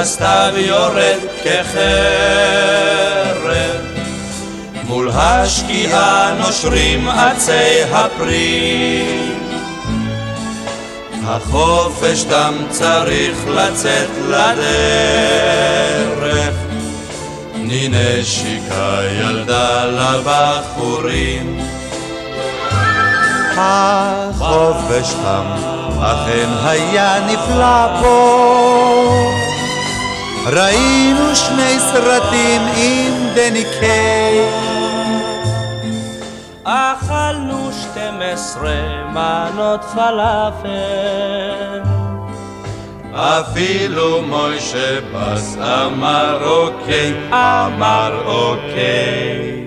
הסתיו יורד כחרב. מול השקיעה נושרים עצי הפרי. החופש דם צריך לצאת לדרך. תני נשיקה ילדה לבחורים. החופש תם אכן היה נפלא פה ראינו שני סרטים עם דני קיי אכלנו שתים עשרה מנות פלאפל אפילו מוישה בס אמר אוקיי, אמר אוקיי.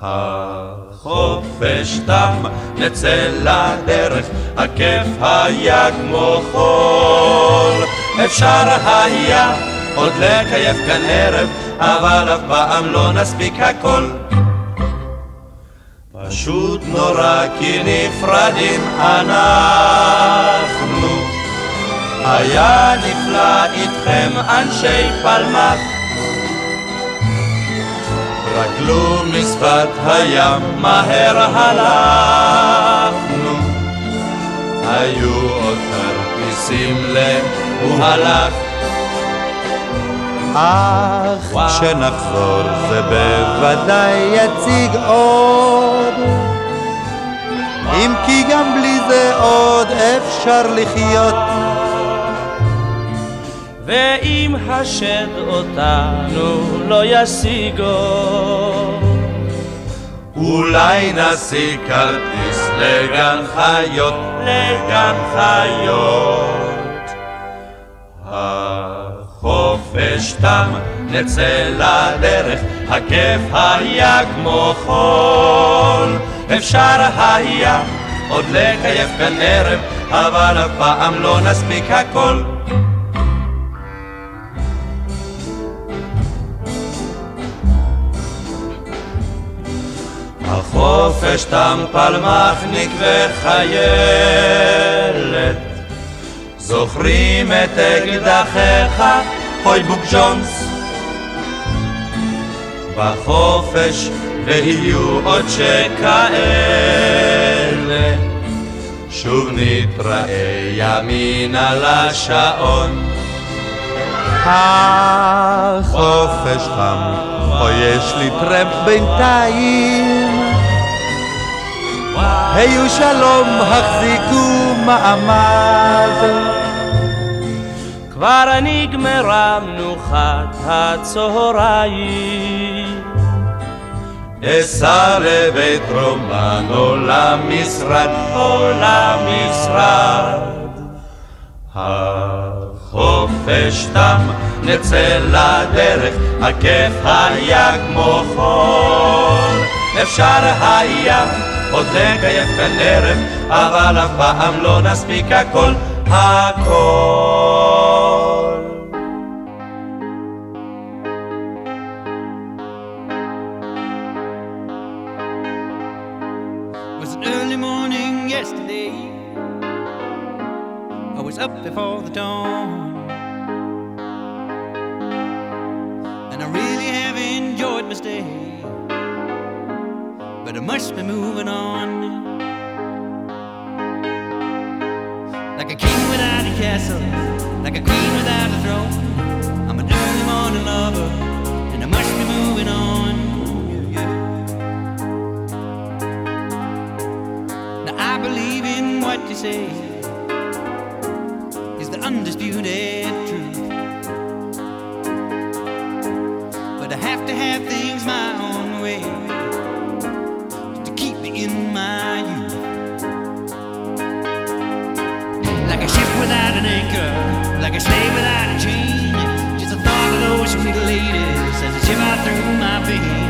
החופש תם, נצא לדרך, הכיף היה כמו חול. אפשר היה עוד לקייף כאן ערב, אבל אף פעם לא נספיק הכל. פשוט נורא כי נפרדים אנחנו. היה נפלא איתכם אנשי פלמח רגלו משפת הים מהר הלכנו היו עוד כרטיסים ל"הוא הלך" אך כשנחזור זה בוודאי יציג עוד. אם כי גם בלי זה עוד אפשר לחיות. ואם השד אותנו לא ישיגו אולי נשיג כרטיס לגן חיות, לגן חיות. החופש תם, נצא לדרך, הכיף היה כמו חול. אפשר היה עוד לקייף כאן ערב, אבל אף פעם לא נספיק הכל. החופש תם פלמחניק וחיילת זוכרים את אקדחיך, הוי בוק ג'ונס בחופש ויהיו עוד שכאלה שוב נתראה ימינה לשעון החופש חם, או יש לי טרמפ בינתיים. היו שלום, החזיקו מעמד. כבר נגמרה מנוחת הצהריים אסע לבית רומן או למשרד או למשרד החופש תם, נצא לדרך, הכיף היה כמו חול. אפשר היה עוד לקייף כאן אבל אף פעם לא נספיק הכל, הכל. Up before the dawn. And I really have enjoyed my stay. But I must be moving on. Like a king without a castle, like a queen without a throne. I'm an early morning lover, and I must be moving on. Yeah, yeah. Now I believe in what you say undisputed truth. But I have to have things my own way to keep me in my youth. Like a ship without an anchor, like a slave without a chain. Just the thought of those sweet ladies as they shiver through my veins.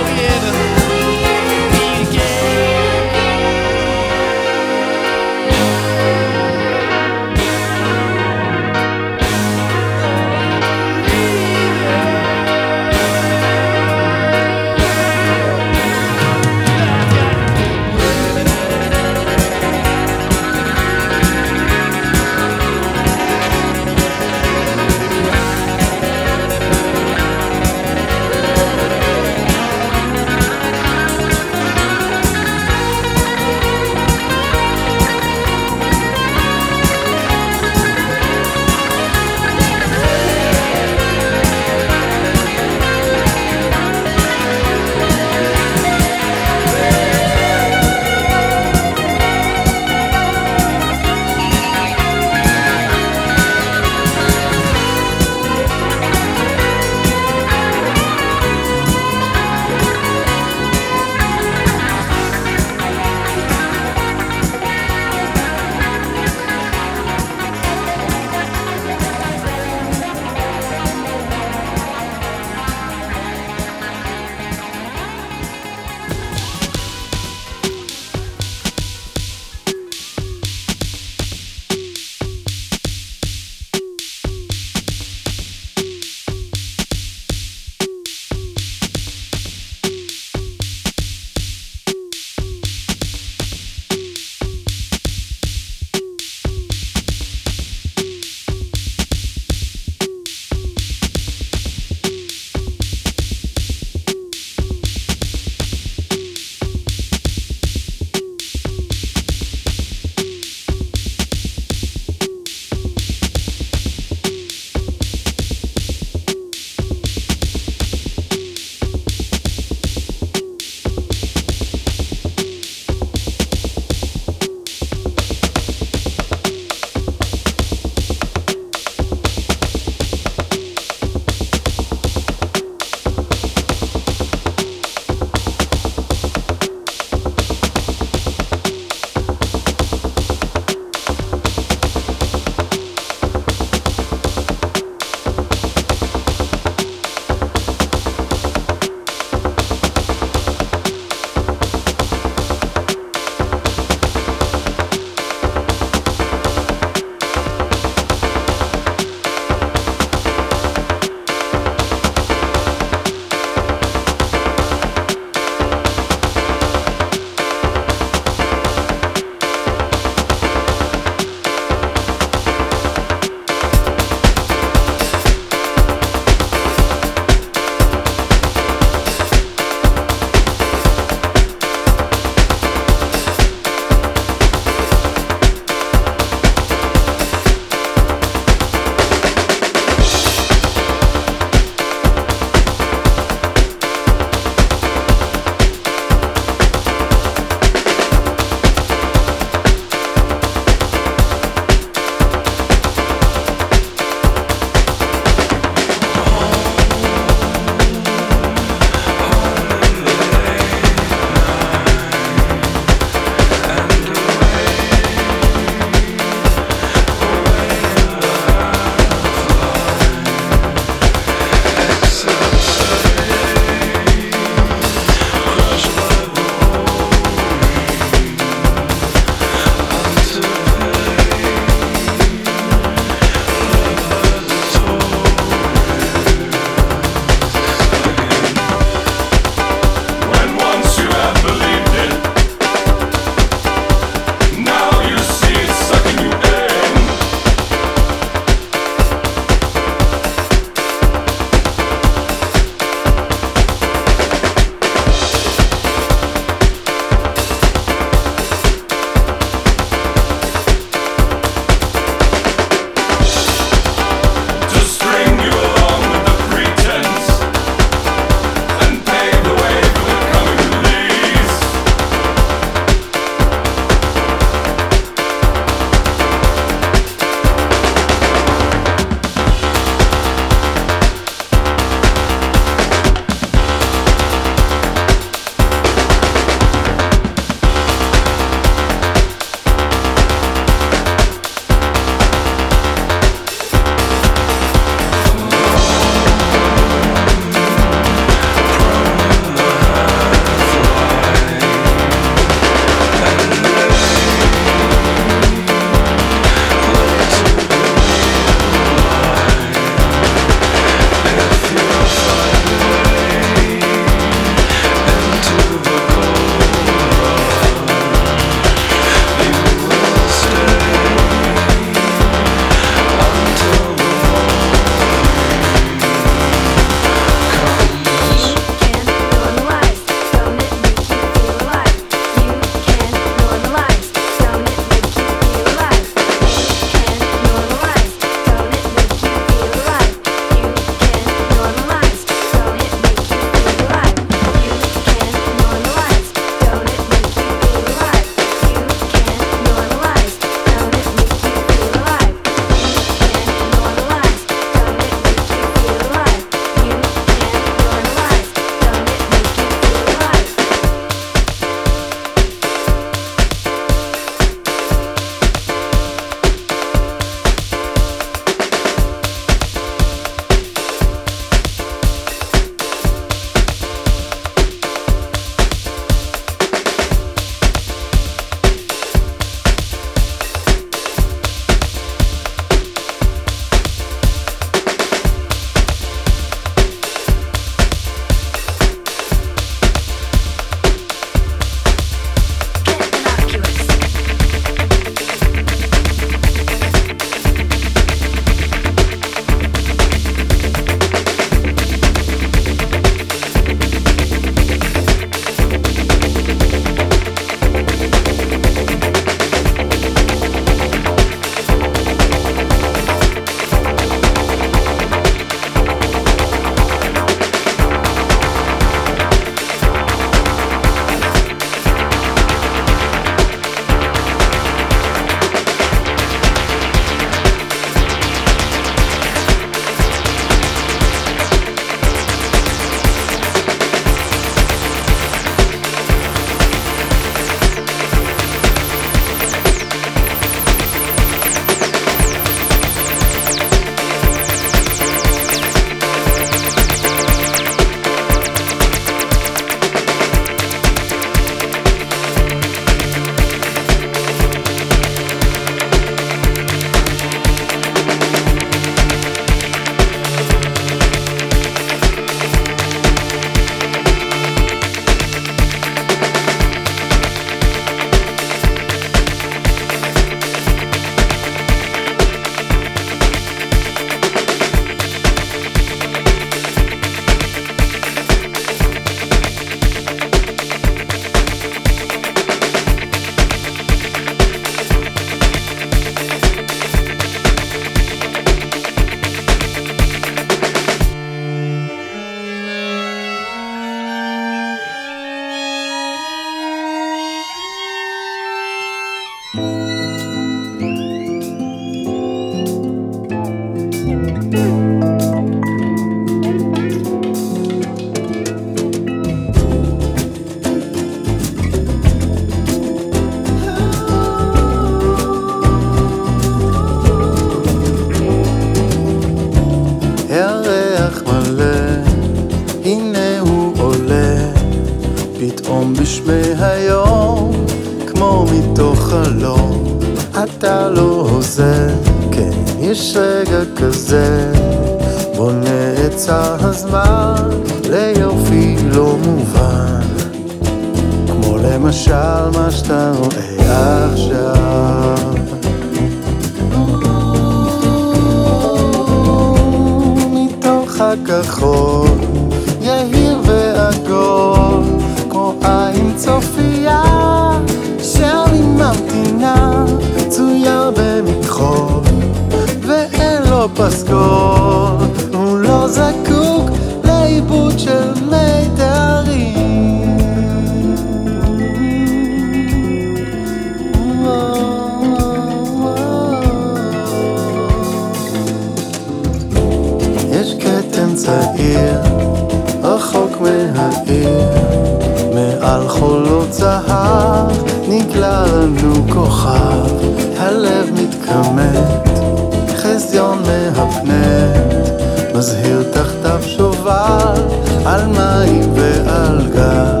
חזיון מהפנט, מזהיר תחתיו שובל, על מים ועל גל,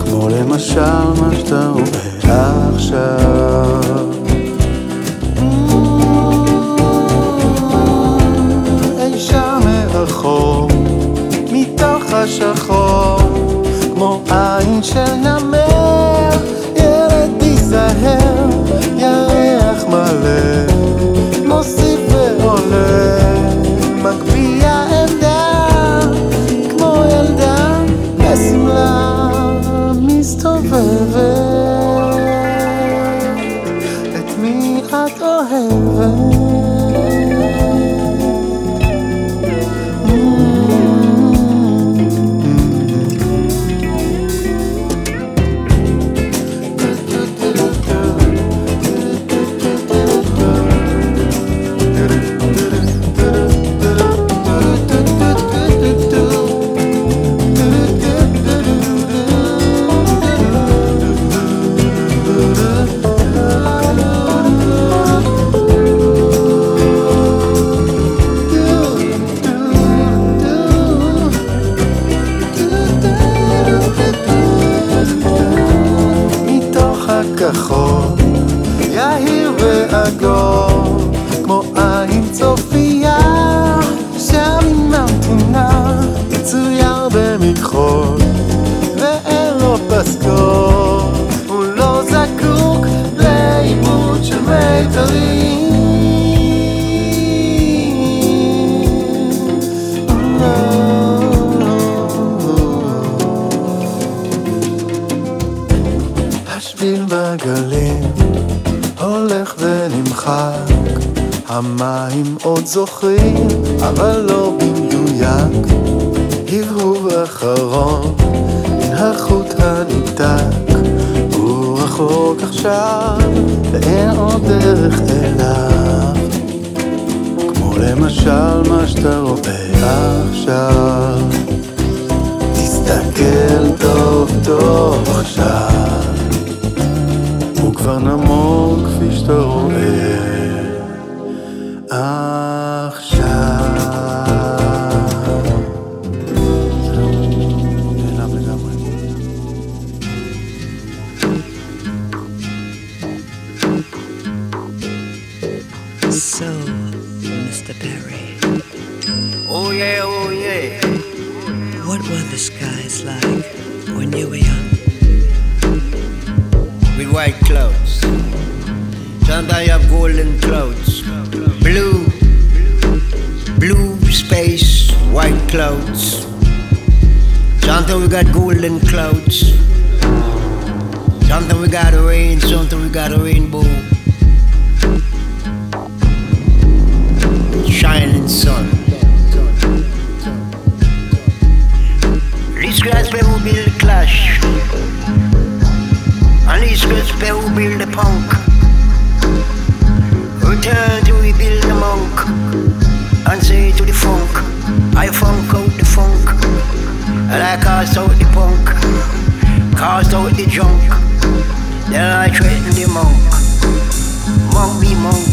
כמו למשל מה שאתה רואה עכשיו. אי השחור, כמו עין של נמר, השביל בגלים הולך ונמחק, המים עוד זוכרים, אבל לא במדויק. הבהוב אחרון מן החוט הניתק, הוא רחוק עכשיו, ואין עוד דרך אליו. כמו למשל מה שאתה רואה עכשיו. תסתכל טוב טוב עכשיו כבר נמוג כפי שאתה רואה Sometimes I have golden clouds. Blue. Blue space, white clouds. Sometimes we got golden clouds. Sometimes we got rain, sometimes we got a rainbow. Shining sun. This glass will build the clash. And this glass will build the punk. I threaten the monk. Monk be monk.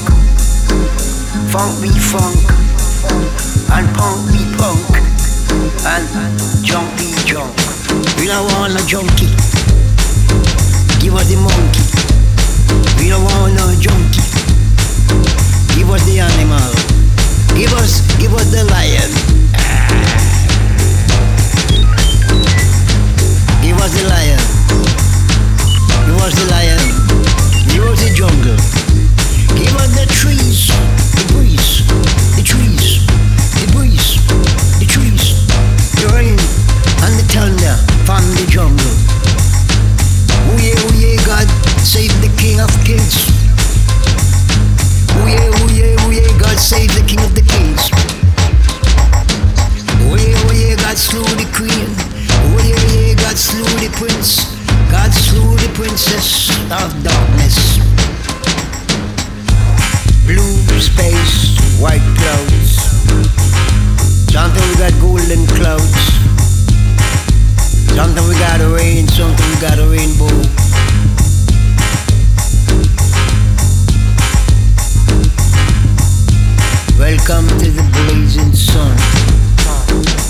Funk be funk. And punk be punk. And junk be junk. We don't want no junkie. Give us the monkey. We don't want no junkie. Give us the animal. Give us, give us the lion. Give us the lion. Us the lion. Give us the jungle. Give us the trees, the breeze, the trees, the breeze, the trees, the rain, and the thunder from the jungle. Oh yeah, oh yeah, God, save the King of Kings. Oh yeah, oh yeah, oh yeah, God, save the King of the Kings. Oh yeah, oh yeah, God slew the Queen. Oh yeah, yeah, God slew the Prince. God slew the Princess of Darkness. Blue space, white clouds. Something we got golden clouds. Something we got a rain, something we got a rainbow. Welcome to the blazing. Sun.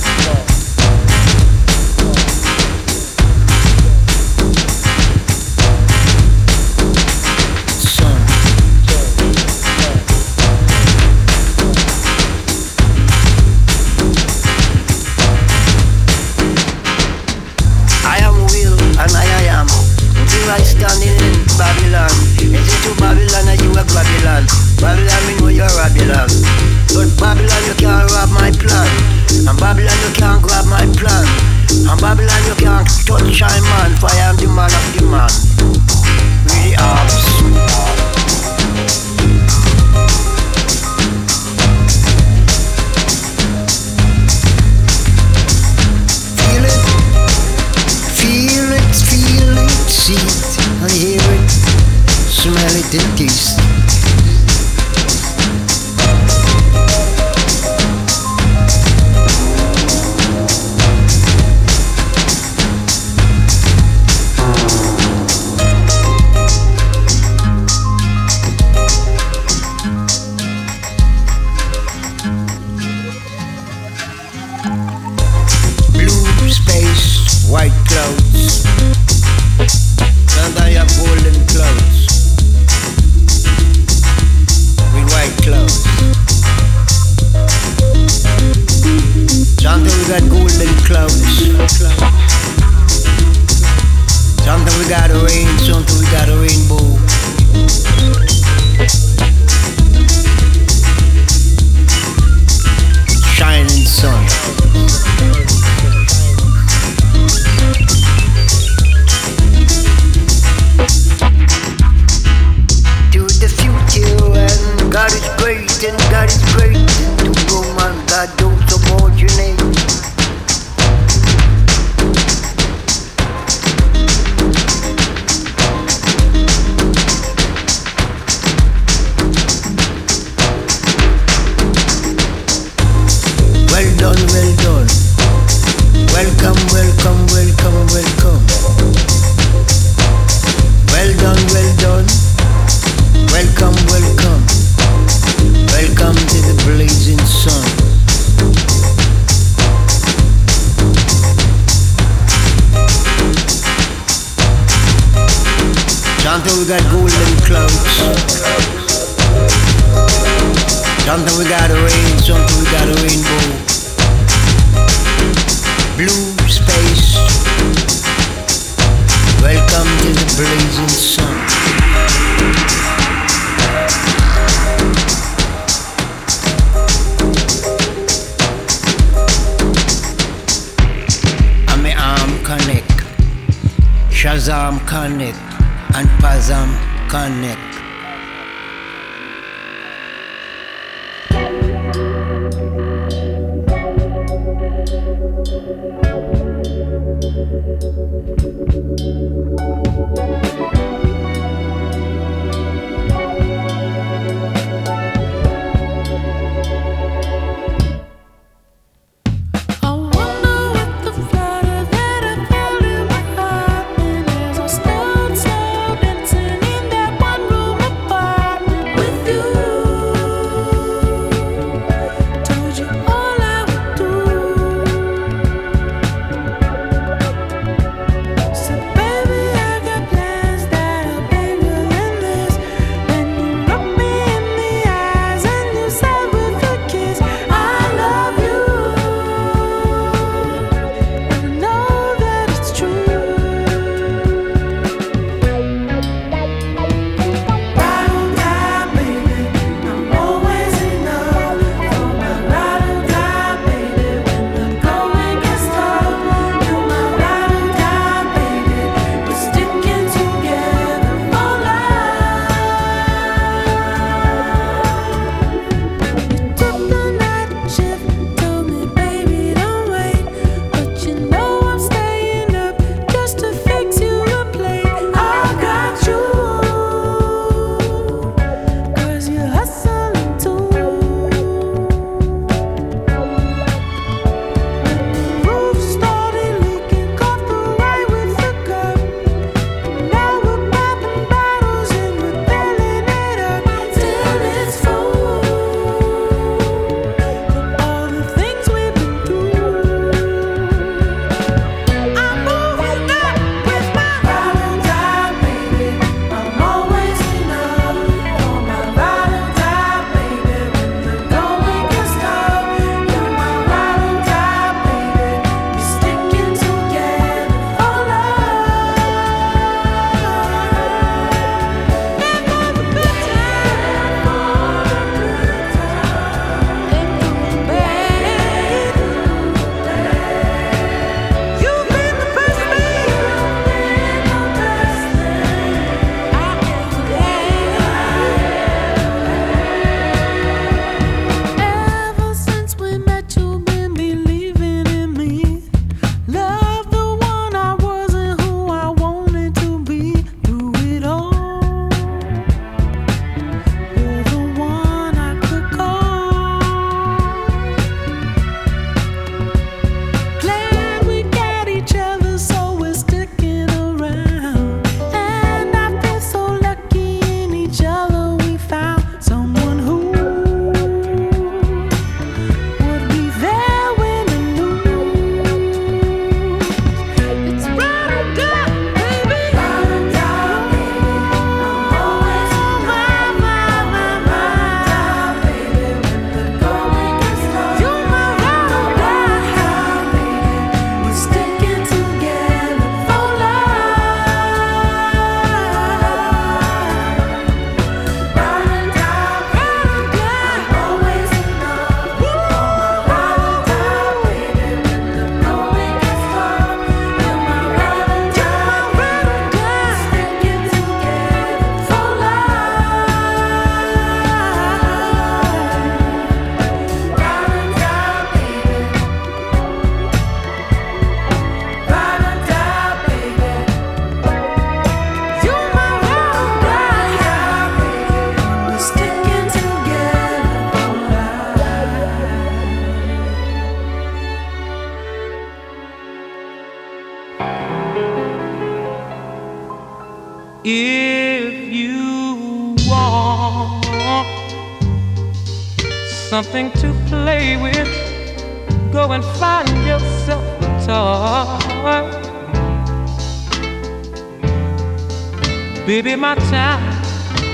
Baby, my time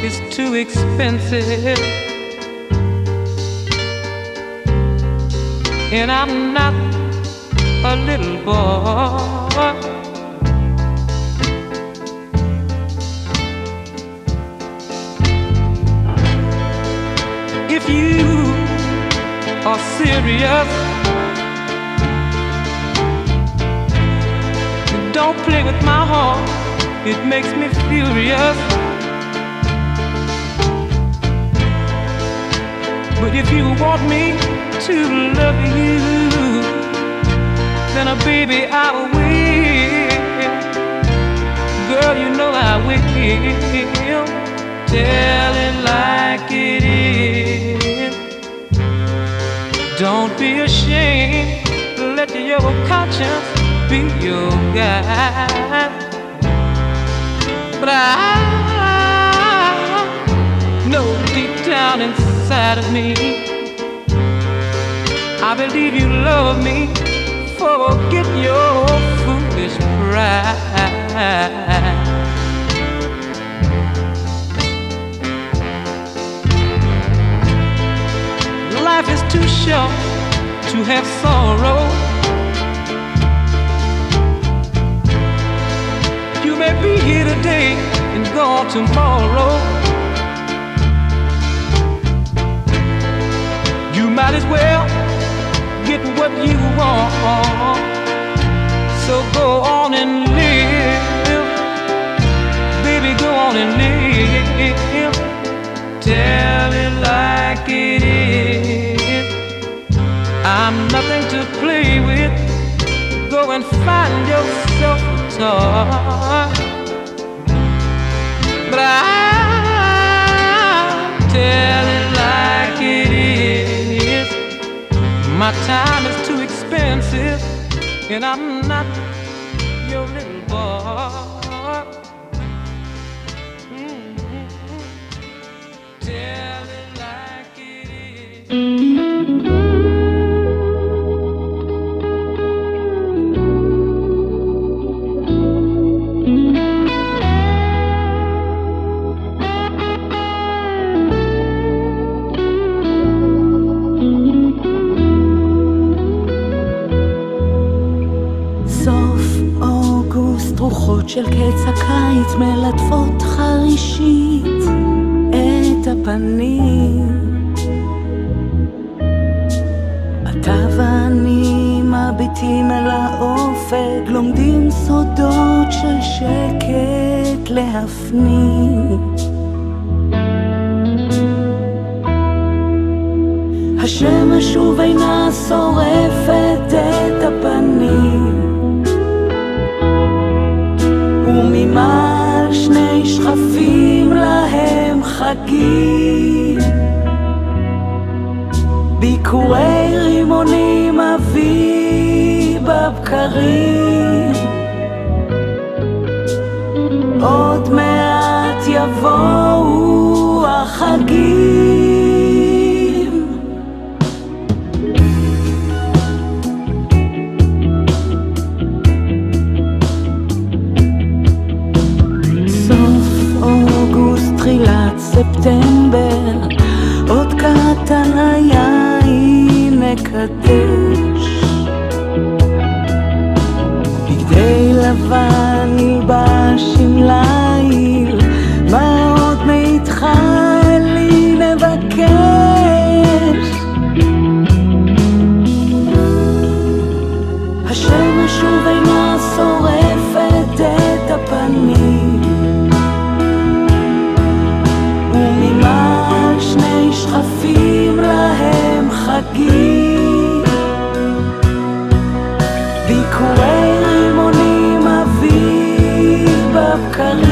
is too expensive. And I'm not a little boy. If you are serious, don't play with my heart, it makes me furious. But if you want me to love you, then, uh, baby, I will. Girl, you know I will. Tell it like it is. Don't be ashamed. Let your conscience be your guide. But I know deep down inside of me, I believe you love me. Forget your foolish pride. Life is too short to have sorrow. Be here today and gone tomorrow. You might as well get what you want. So go on and live. Baby, go on and live. Tell it like it is. I'm nothing to play with. Go and find yourself a toy. I tell it like it is. My time is too expensive, and I'm not של קץ הקיץ מלטפות חרישית את הפנים. אתה ואני מביטים אל האופק, לומדים סודות של שקט להפנים. השמש שוב אינה שורפת את הפנים חגים ביקורי רימונים אביא בבקרים. עוד מעט יבואו מקדש. בגדי לבן ילבש עם ליל, מה עוד מאיתך אלי מבקש? השמש שוב אינה שורפת את הפנים וממעל להם חגים color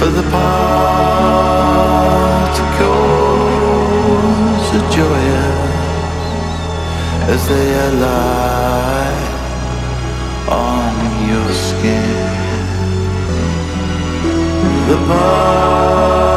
for the particles of joy as they alight on your skin. The particles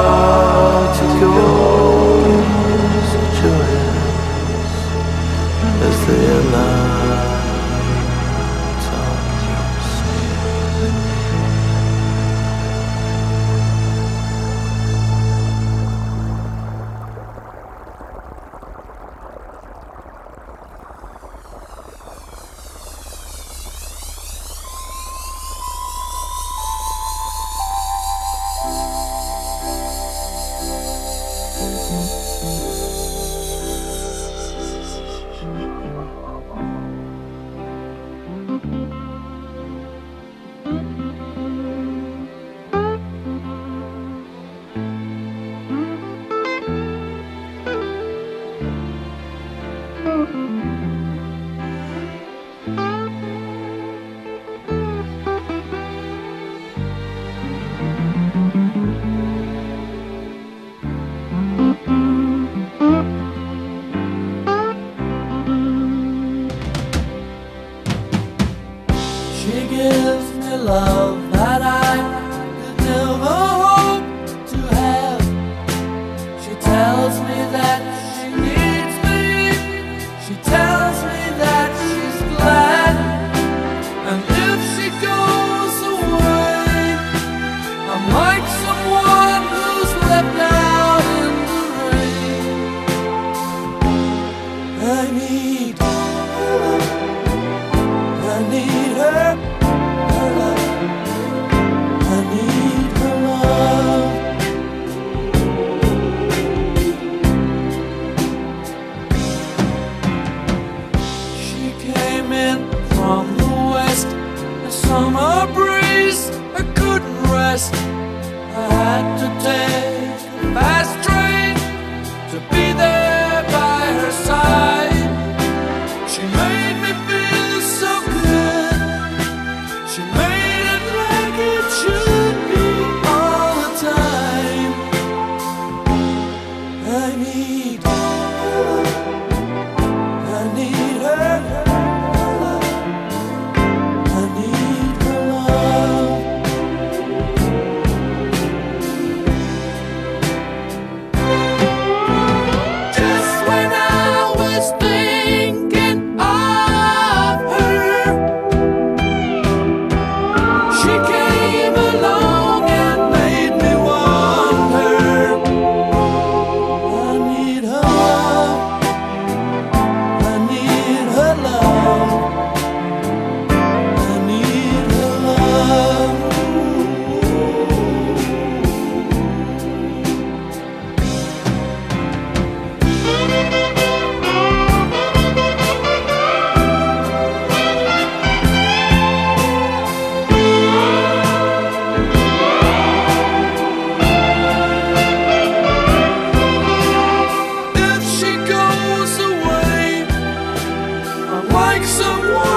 like someone.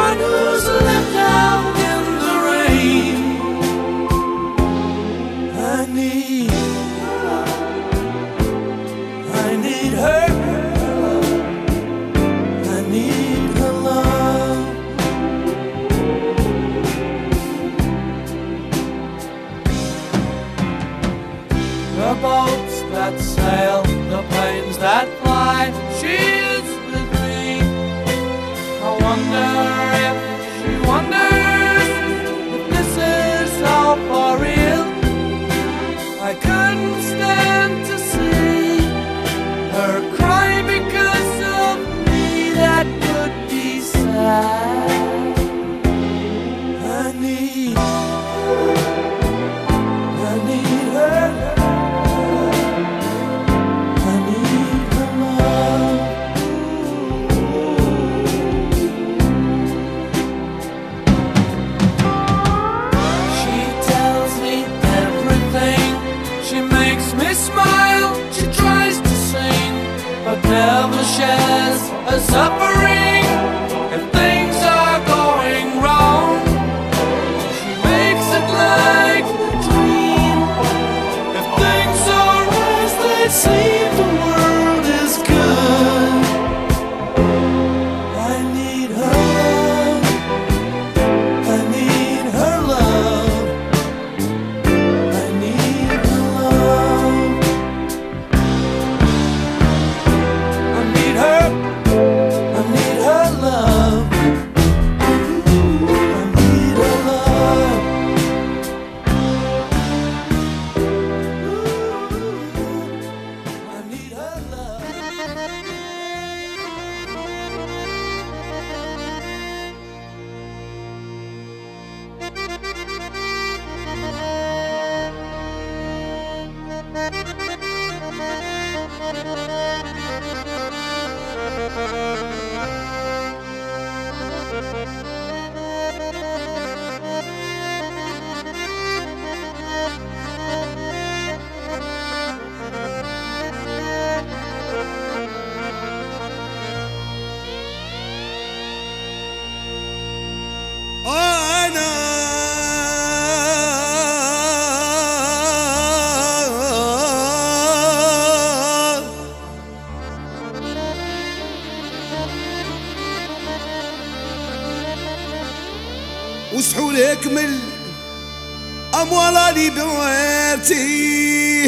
بالي بويتي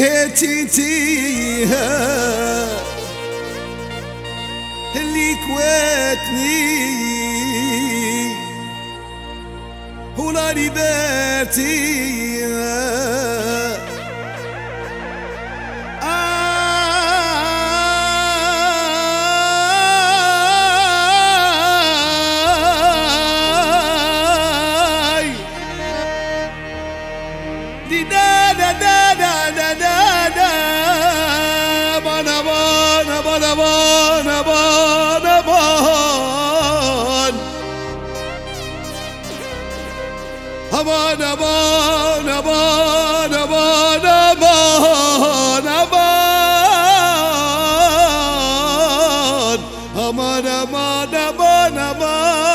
هتيتيها اللي كويتني ولا لي باتي. Namo na Namo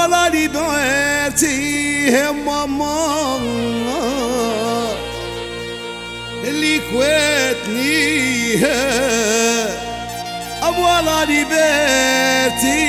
ولا لدعيتي ماما. اللي كويتني ولا لبيتي.